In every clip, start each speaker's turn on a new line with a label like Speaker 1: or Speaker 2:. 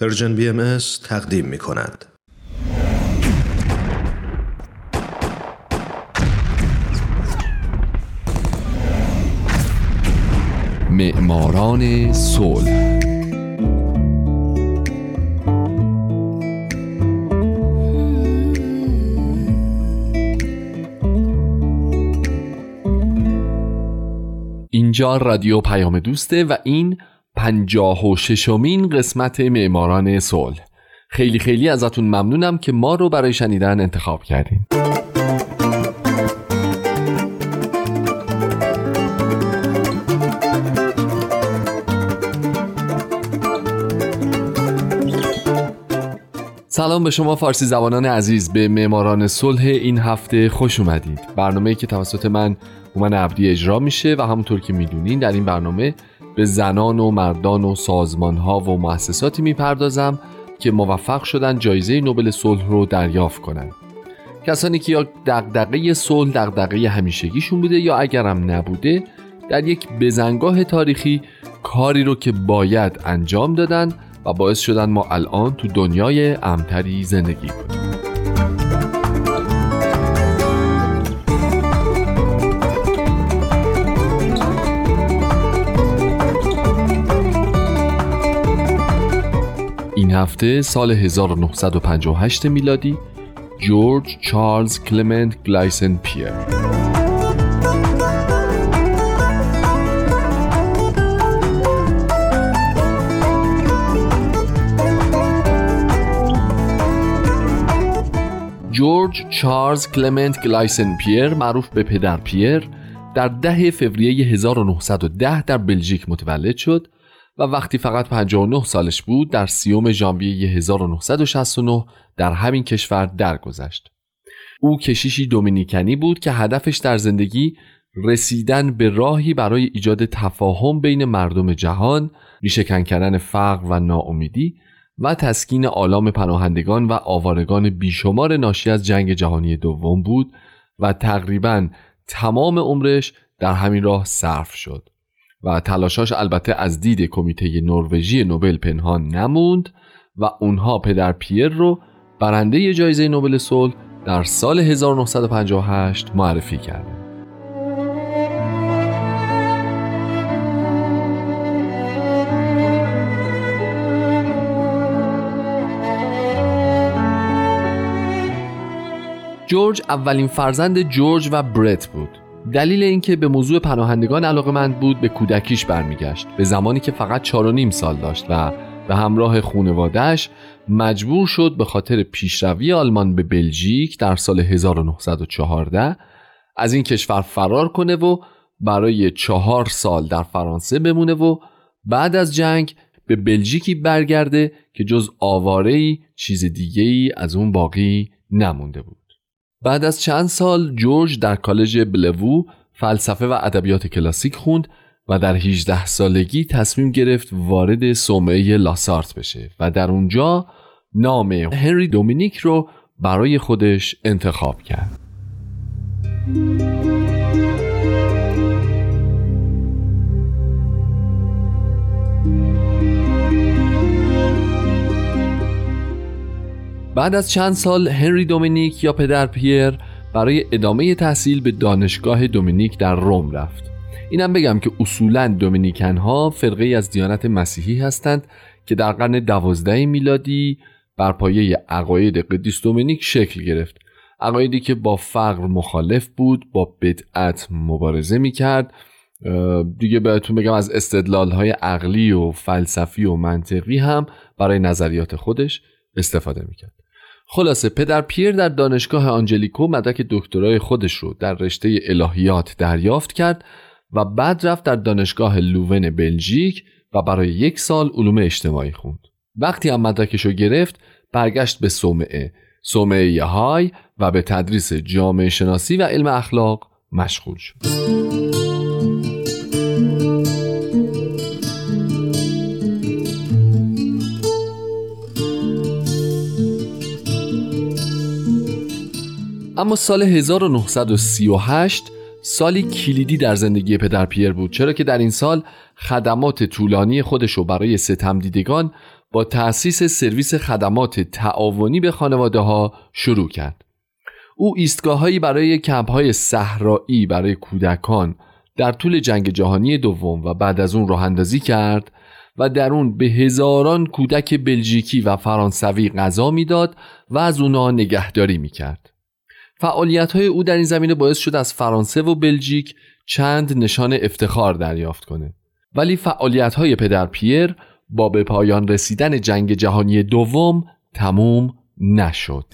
Speaker 1: پرژن بی ام تقدیم می کند.
Speaker 2: معماران صلح اینجا رادیو پیام دوسته و این پنجاه و ششمین قسمت معماران صلح. خیلی خیلی ازتون ممنونم که ما رو برای شنیدن انتخاب کردیم سلام به شما فارسی زبانان عزیز به معماران صلح این هفته خوش اومدید. برنامه که توسط من هومن عبدی اجرا میشه و همونطور که می‌دونین در این برنامه به زنان و مردان و سازمان ها و مؤسساتی می‌پردازم که موفق شدن جایزه نوبل صلح رو دریافت کنند. کسانی که یا دغدغه صلح دغدغه همیشگیشون بوده یا اگرم نبوده در یک بزنگاه تاریخی کاری رو که باید انجام دادن و باعث شدن ما الان تو دنیای امتری زندگی کنیم این هفته سال 1958 میلادی جورج چارلز کلمنت گلایسن پیر. جورج چارلز کلمنت گلایسن پیر معروف به پدر پیر در ده فوریه 1910 در بلژیک متولد شد و وقتی فقط 59 سالش بود در سیوم ژانویه 1969 در همین کشور درگذشت. او کشیشی دومینیکنی بود که هدفش در زندگی رسیدن به راهی برای ایجاد تفاهم بین مردم جهان، ریشهکن کردن فقر و ناامیدی و تسکین آلام پناهندگان و آوارگان بیشمار ناشی از جنگ جهانی دوم بود و تقریبا تمام عمرش در همین راه صرف شد. و تلاشاش البته از دید کمیته نروژی نوبل پنهان نموند و اونها پدر پیر رو برنده جایزه نوبل صلح در سال 1958 معرفی کردند. جورج اولین فرزند جورج و برت بود دلیل اینکه به موضوع پناهندگان علاقمند بود به کودکیش برمیگشت. به زمانی که فقط چار و نیم سال داشت و به همراه خونوادهش مجبور شد به خاطر پیشروی آلمان به بلژیک در سال 1914 از این کشور فرار کنه و برای چهار سال در فرانسه بمونه و بعد از جنگ به بلژیکی برگرده که جز آواره چیز دیگه ای از اون باقی نمونده بود. بعد از چند سال جورج در کالج بلوو فلسفه و ادبیات کلاسیک خوند و در 18 سالگی تصمیم گرفت وارد صومعه لاسارت بشه و در اونجا نام هنری دومینیک رو برای خودش انتخاب کرد. بعد از چند سال هنری دومینیک یا پدر پیر برای ادامه تحصیل به دانشگاه دومینیک در روم رفت. اینم بگم که اصولا دومینیکن ها فرقه از دیانت مسیحی هستند که در قرن دوازده میلادی بر پایه عقاید قدیس دومینیک شکل گرفت. عقایدی که با فقر مخالف بود با بدعت مبارزه می‌کرد. دیگه بهتون بگم از استدلال های عقلی و فلسفی و منطقی هم برای نظریات خودش استفاده می‌کرد. خلاصه پدر پیر در دانشگاه آنجلیکو مدرک دکترای خودش رو در رشته الهیات دریافت کرد و بعد رفت در دانشگاه لوون بلژیک و برای یک سال علوم اجتماعی خوند. وقتی هم مدرکش رو گرفت برگشت به صومعه صومعه یهای و به تدریس جامعه شناسی و علم اخلاق مشغول شد. اما سال 1938 سالی کلیدی در زندگی پدر پیر بود چرا که در این سال خدمات طولانی خودش رو برای ستم دیدگان با تأسیس سرویس خدمات تعاونی به خانواده ها شروع کرد او ایستگاههایی برای کمپ های صحرایی برای کودکان در طول جنگ جهانی دوم و بعد از اون راه اندازی کرد و در اون به هزاران کودک بلژیکی و فرانسوی غذا می‌داد و از اونا نگهداری می‌کرد. فعالیت های او در این زمینه باعث شد از فرانسه و بلژیک چند نشان افتخار دریافت کنه. ولی فعالیت های پدر پیر با به پایان رسیدن جنگ جهانی دوم تموم نشد.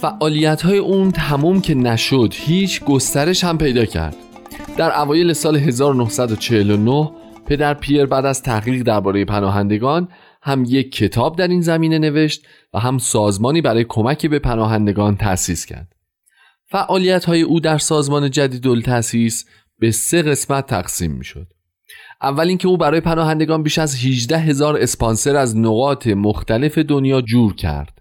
Speaker 2: فعالیت های اون تموم که نشد هیچ گسترش هم پیدا کرد در اوایل سال 1949 پدر پیر بعد از تحقیق درباره پناهندگان هم یک کتاب در این زمینه نوشت و هم سازمانی برای کمک به پناهندگان تأسیس کرد. فعالیت های او در سازمان جدید تأسیس به سه قسمت تقسیم می شد اول اینکه او برای پناهندگان بیش از 18 هزار اسپانسر از نقاط مختلف دنیا جور کرد.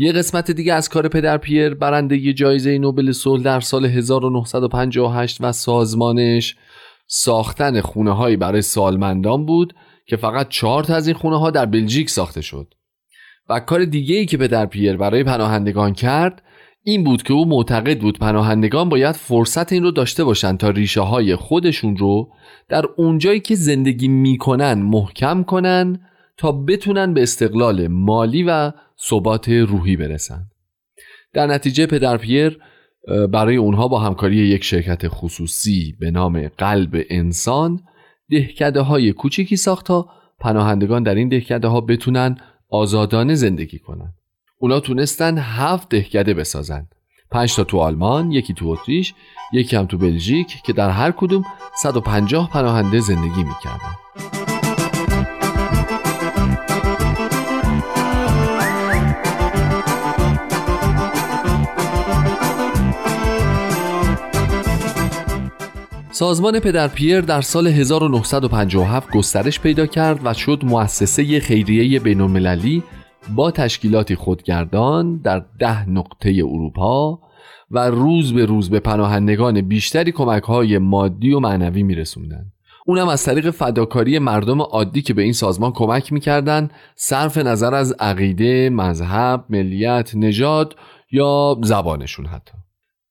Speaker 2: یه قسمت دیگه از کار پدر پیر برنده جایزه نوبل صلح در سال 1958 و سازمانش ساختن خونه هایی برای سالمندان بود که فقط چهار تا از این خونه ها در بلژیک ساخته شد. و کار دیگه ای که پدر پیر برای پناهندگان کرد این بود که او معتقد بود پناهندگان باید فرصت این رو داشته باشند تا ریشه های خودشون رو در اونجایی که زندگی می‌کنن محکم کنن تا بتونن به استقلال مالی و ثبات روحی برسن. در نتیجه پدر پیر برای اونها با همکاری یک شرکت خصوصی به نام قلب انسان دهکده های کوچیکی ساخت تا پناهندگان در این دهکده ها بتونن آزادانه زندگی کنن. اونا تونستن هفت دهکده بسازن. پنج تا تو آلمان، یکی تو اتریش، یکی هم تو بلژیک که در هر کدوم 150 پناهنده زندگی می‌کردن. سازمان پدر پیر در سال 1957 گسترش پیدا کرد و شد مؤسسه خیریه بین المللی با تشکیلاتی خودگردان در ده نقطه اروپا و روز به روز به پناهندگان بیشتری کمک های مادی و معنوی میرسوندن اونم از طریق فداکاری مردم عادی که به این سازمان کمک می‌کردن صرف نظر از عقیده، مذهب، ملیت، نژاد یا زبانشون حتی.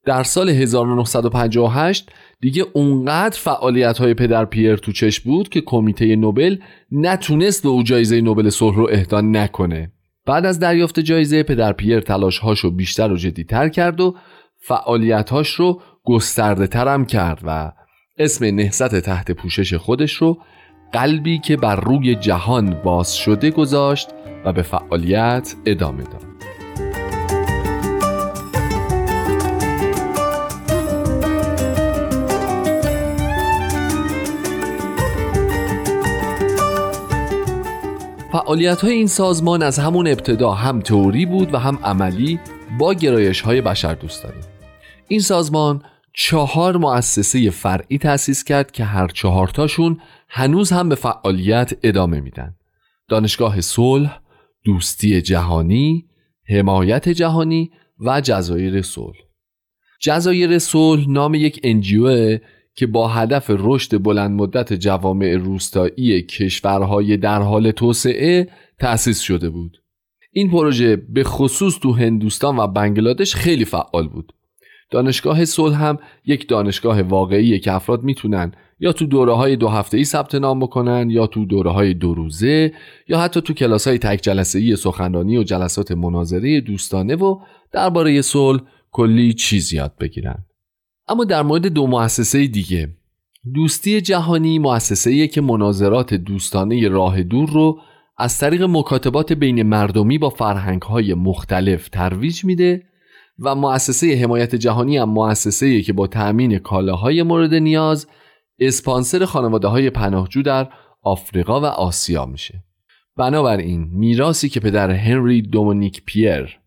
Speaker 2: در سال 1958 دیگه اونقدر فعالیت های پدر پیر تو چش بود که کمیته نوبل نتونست به او جایزه نوبل صلح رو اهدا نکنه. بعد از دریافت جایزه پدر پیر تلاش هاشو بیشتر و جدیتر کرد و فعالیت هاش رو گسترده ترم کرد و اسم نهضت تحت پوشش خودش رو قلبی که بر روی جهان باز شده گذاشت و به فعالیت ادامه داد. فعالیت های این سازمان از همون ابتدا هم تئوری بود و هم عملی با گرایش های بشر این سازمان چهار مؤسسه فرعی تأسیس کرد که هر چهارتاشون هنوز هم به فعالیت ادامه میدن. دانشگاه صلح، دوستی جهانی، حمایت جهانی و جزایر صلح. جزایر صلح نام یک انجیوه که با هدف رشد بلند مدت جوامع روستایی کشورهای در حال توسعه تأسیس شده بود. این پروژه به خصوص تو هندوستان و بنگلادش خیلی فعال بود. دانشگاه صلح هم یک دانشگاه واقعیه که افراد می‌تونن یا تو دوره های دو هفته ای ثبت نام بکنن یا تو دوره های دو روزه یا حتی تو کلاس های تک جلسه ای سخنرانی و جلسات مناظره دوستانه و درباره صلح کلی چیز یاد بگیرن. اما در مورد دو مؤسسه دیگه. دوستی جهانی مؤسسه‌ایه که مناظرات دوستانه راه دور رو از طریق مکاتبات بین مردمی با فرهنگ‌های مختلف ترویج میده و مؤسسه حمایت جهانی هم مؤسسه‌ایه که با تأمین کالاهای مورد نیاز اسپانسر خانواده های پناهجو در آفریقا و آسیا میشه. بنابراین میراسی که پدر هنری دومونیک پیر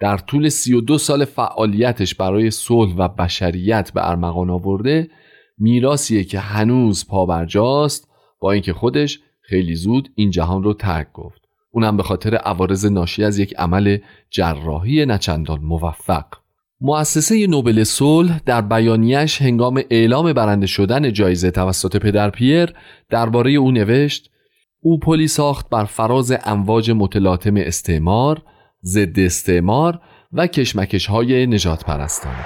Speaker 2: در طول 32 سال فعالیتش برای صلح و بشریت به ارمغان آورده میراسیه که هنوز پابرجاست با اینکه خودش خیلی زود این جهان رو ترک گفت. اونم به خاطر عوارض ناشی از یک عمل جراحی نچندان موفق. مؤسسه نوبل صلح در بیانیش هنگام اعلام برنده شدن جایزه توسط پدر پیر درباره او نوشت او پلی ساخت بر فراز امواج متلاطم استعمار، ضد استعمار و کشمکش های نجات پرستانه.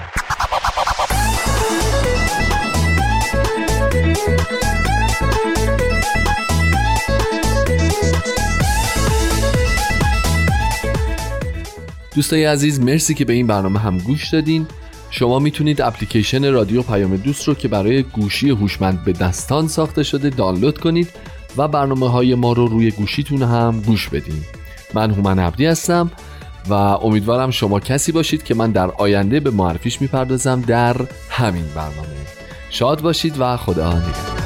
Speaker 2: دوستای عزیز مرسی که به این برنامه هم گوش دادین شما می‌تونید اپلیکیشن رادیو پیام دوست رو که برای گوشی هوشمند به دستان ساخته شده دانلود کنید و برنامه های ما رو روی گوشیتون هم گوش بدین من هومن عبدی هستم و امیدوارم شما کسی باشید که من در آینده به معرفیش می‌پردازم در همین برنامه. شاد باشید و خدا نگهدار.